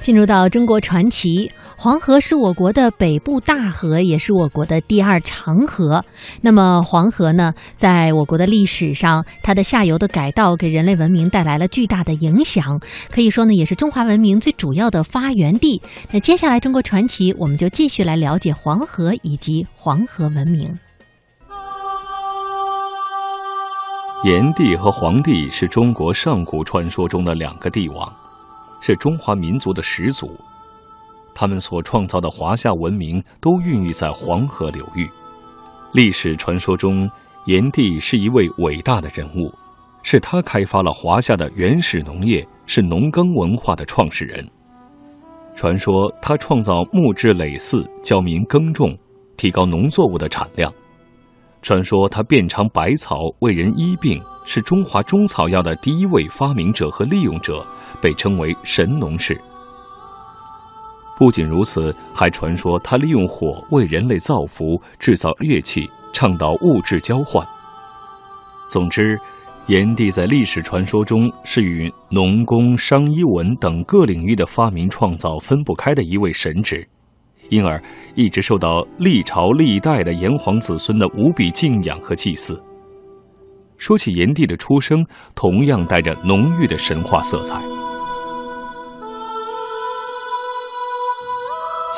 进入到中国传奇，黄河是我国的北部大河，也是我国的第二长河。那么黄河呢，在我国的历史上，它的下游的改道给人类文明带来了巨大的影响，可以说呢，也是中华文明最主要的发源地。那接下来中国传奇，我们就继续来了解黄河以及黄河文明。炎帝和黄帝是中国上古传说中的两个帝王。是中华民族的始祖，他们所创造的华夏文明都孕育在黄河流域。历史传说中，炎帝是一位伟大的人物，是他开发了华夏的原始农业，是农耕文化的创始人。传说他创造木质耒耜，教民耕种，提高农作物的产量。传说他遍尝百草，为人医病。是中华中草药的第一位发明者和利用者，被称为神农氏。不仅如此，还传说他利用火为人类造福、制造乐器、倡导物质交换。总之，炎帝在历史传说中是与农工、商、医、文等各领域的发明创造分不开的一位神祇，因而一直受到历朝历代的炎黄子孙的无比敬仰和祭祀。说起炎帝的出生，同样带着浓郁的神话色彩。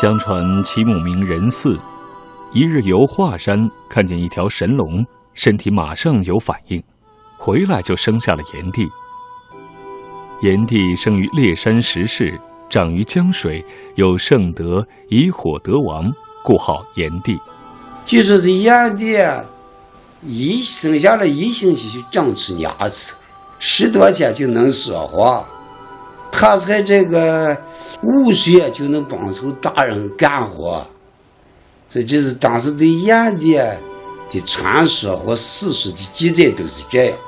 相传其母名任嗣，一日游华山，看见一条神龙，身体马上有反应，回来就生下了炎帝。炎帝生于烈山石室，长于江水，有圣德，以火得王，故号炎帝。据说是炎帝。一生下来一星期就长出牙齿，十多天就能说话。他才这个五岁就能帮助大人干活，所以这是当时对炎帝的传说和史书的记载都是这样。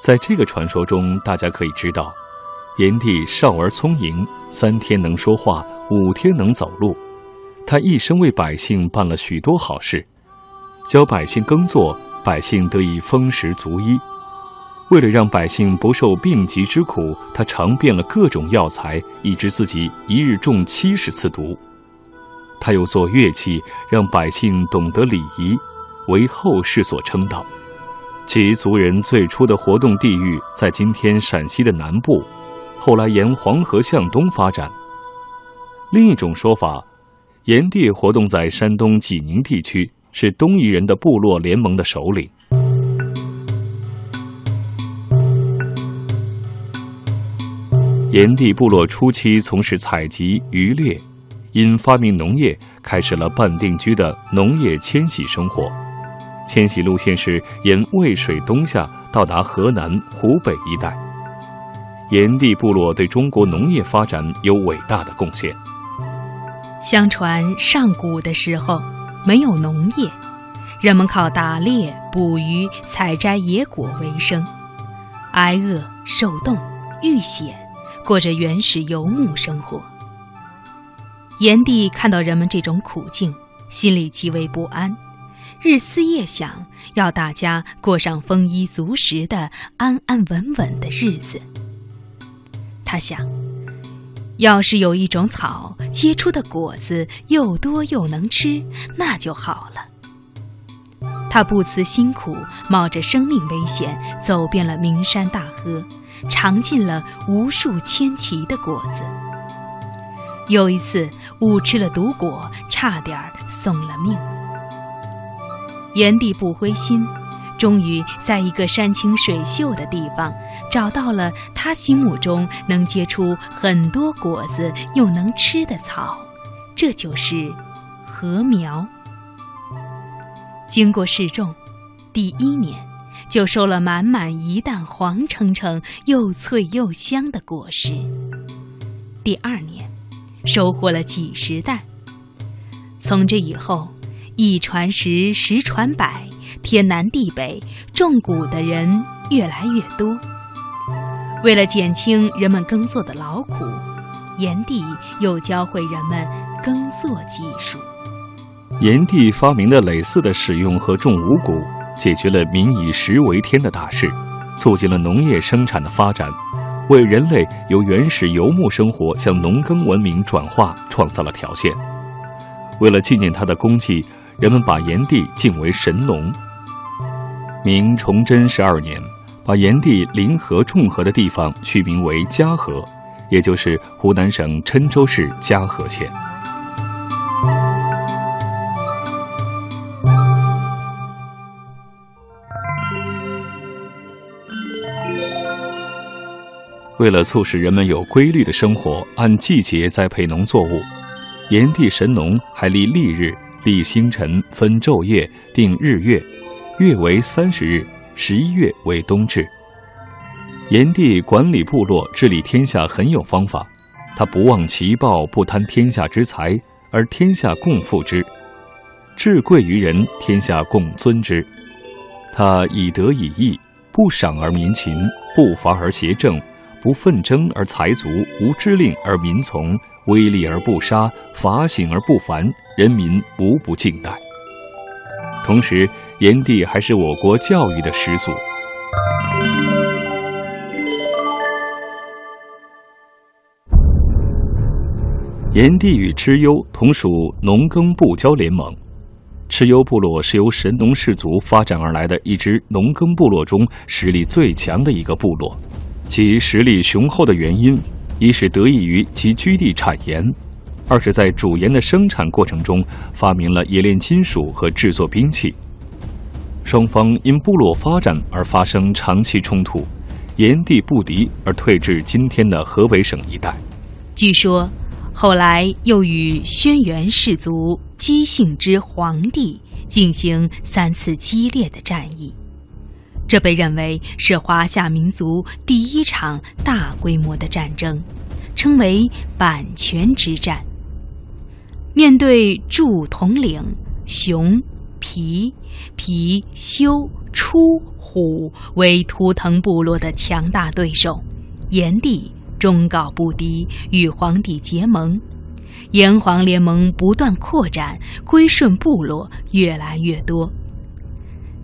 在这个传说中，大家可以知道，炎帝少而聪颖，三天能说话，五天能走路。他一生为百姓办了许多好事。教百姓耕作，百姓得以丰食足衣。为了让百姓不受病疾之苦，他尝遍了各种药材，以致自己一日中七十次毒。他又做乐器，让百姓懂得礼仪，为后世所称道。其族人最初的活动地域在今天陕西的南部，后来沿黄河向东发展。另一种说法，炎帝活动在山东济宁地区。是东夷人的部落联盟的首领。炎帝部落初期从事采集渔猎，因发明农业，开始了半定居的农业迁徙生活。迁徙路线是沿渭水东下，到达河南、湖北一带。炎帝部落对中国农业发展有伟大的贡献。相传上古的时候。没有农业，人们靠打猎、捕鱼、采摘野果为生，挨饿、受冻、遇险，过着原始游牧生活。炎帝看到人们这种苦境，心里极为不安，日思夜想，要大家过上丰衣足食的安安稳稳的日子。他想。要是有一种草结出的果子又多又能吃，那就好了。他不辞辛苦，冒着生命危险，走遍了名山大河，尝尽了无数千奇的果子。有一次误吃了毒果，差点送了命。炎帝不灰心。终于在一个山清水秀的地方，找到了他心目中能结出很多果子又能吃的草，这就是禾苗。经过试种，第一年就收了满满一担黄澄澄、又脆又香的果实。第二年，收获了几十担。从这以后，一传十，十传百。天南地北，种谷的人越来越多。为了减轻人们耕作的劳苦，炎帝又教会人们耕作技术。炎帝发明的耒耜的使用和种五谷，解决了民以食为天的大事，促进了农业生产的发展，为人类由原始游牧生活向农耕文明转化创造了条件。为了纪念他的功绩，人们把炎帝敬为神农。明崇祯十二年，把炎帝临河种河的地方取名为嘉禾，也就是湖南省郴州市嘉禾县。为了促使人们有规律的生活，按季节栽培农作物，炎帝神农还立历日、立星辰、分昼夜、定日月，月为三十日，十一月为冬至。炎帝管理部落、治理天下很有方法，他不忘其暴，不贪天下之财，而天下共富之；至贵于人，天下共尊之。他以德以义，不赏而民勤，不伐而协政。不奋争而财足，无知令而民从，威力而不杀，法醒而不凡，人民无不敬戴。同时，炎帝还是我国教育的始祖。炎帝与蚩尤同属农耕部交联盟，蚩尤部落是由神农氏族发展而来的一支农耕部落中实力最强的一个部落。其实力雄厚的原因，一是得益于其居地产盐，二是在主盐的生产过程中发明了冶炼金属和制作兵器。双方因部落发展而发生长期冲突，炎帝不敌而退至今天的河北省一带。据说，后来又与轩辕氏族姬姓之黄帝进行三次激烈的战役。这被认为是华夏民族第一场大规模的战争，称为阪泉之战。面对祝统领熊、皮、皮、修、出、虎为图腾部落的强大对手，炎帝忠告不敌，与黄帝结盟。炎黄联盟不断扩展，归顺部落越来越多。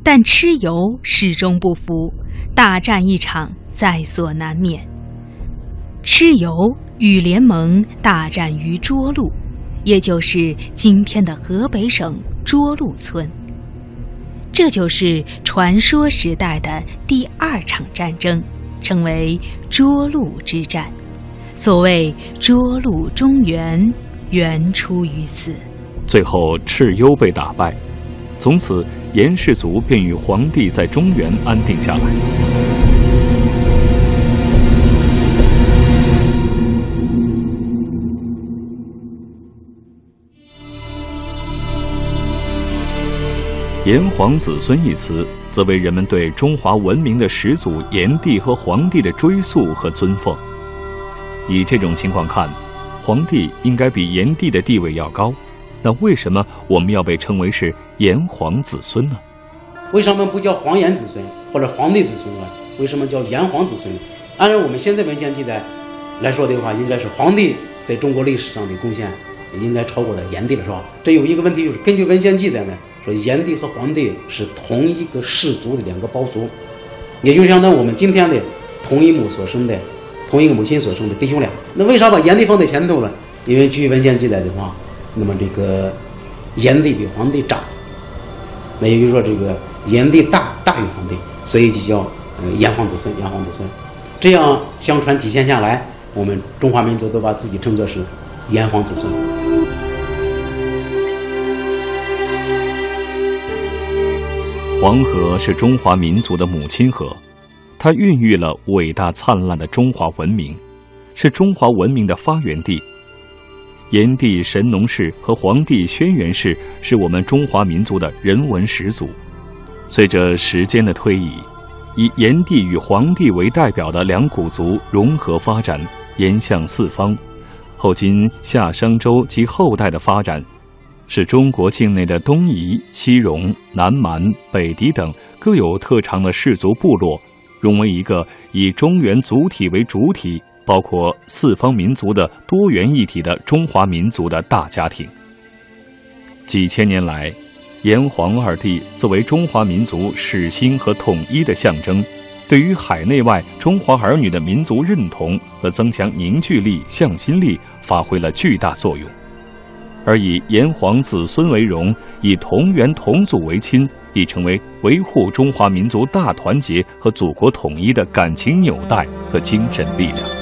但蚩尤始终不服，大战一场在所难免。蚩尤与联盟大战于涿鹿，也就是今天的河北省涿鹿村。这就是传说时代的第二场战争，称为涿鹿之战。所谓涿鹿中原，原出于此。最后，蚩尤被打败。从此，炎氏族便与黄帝在中原安定下来。炎黄子孙一词，则为人们对中华文明的始祖炎帝和黄帝的追溯和尊奉。以这种情况看，黄帝应该比炎帝的地位要高。那为什么我们要被称为是炎黄子孙呢？为什么不叫黄炎子孙或者黄帝子孙啊？为什么叫炎黄子孙？按照我们现在文献记载来说的话，应该是黄帝在中国历史上的贡献应该超过了炎帝了，是吧？这有一个问题，就是根据文献记载呢，说炎帝和黄帝是同一个氏族的两个胞族，也就相当于我们今天的同一母所生的、同一个母亲所生的弟兄俩。那为啥把炎帝放在前头呢？因为据文献记载的话。那么这个炎帝比黄帝长，那也就是说这个炎帝大大于黄帝，所以就叫呃炎黄子孙，炎黄子孙。这样相传几千下来，我们中华民族都把自己称作是炎黄子孙。黄河是中华民族的母亲河，它孕育了伟大灿烂的中华文明，是中华文明的发源地。炎帝神农氏和黄帝轩辕氏是我们中华民族的人文始祖。随着时间的推移，以炎帝与黄帝为代表的两古族融合发展，延向四方。后经夏商周及后代的发展，使中国境内的东夷、西戎、南蛮、北狄等各有特长的氏族部落，融为一个以中原族体为主体。包括四方民族的多元一体的中华民族的大家庭。几千年来，炎黄二帝作为中华民族始兴和统一的象征，对于海内外中华儿女的民族认同和增强凝聚力、向心力发挥了巨大作用。而以炎黄子孙为荣，以同源同祖为亲，已成为维护中华民族大团结和祖国统一的感情纽带和精神力量。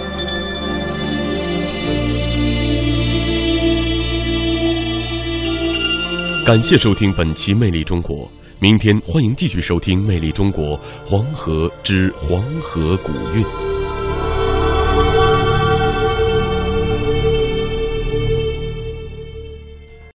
感谢收听本期《魅力中国》，明天欢迎继续收听《魅力中国·黄河之黄河古韵》。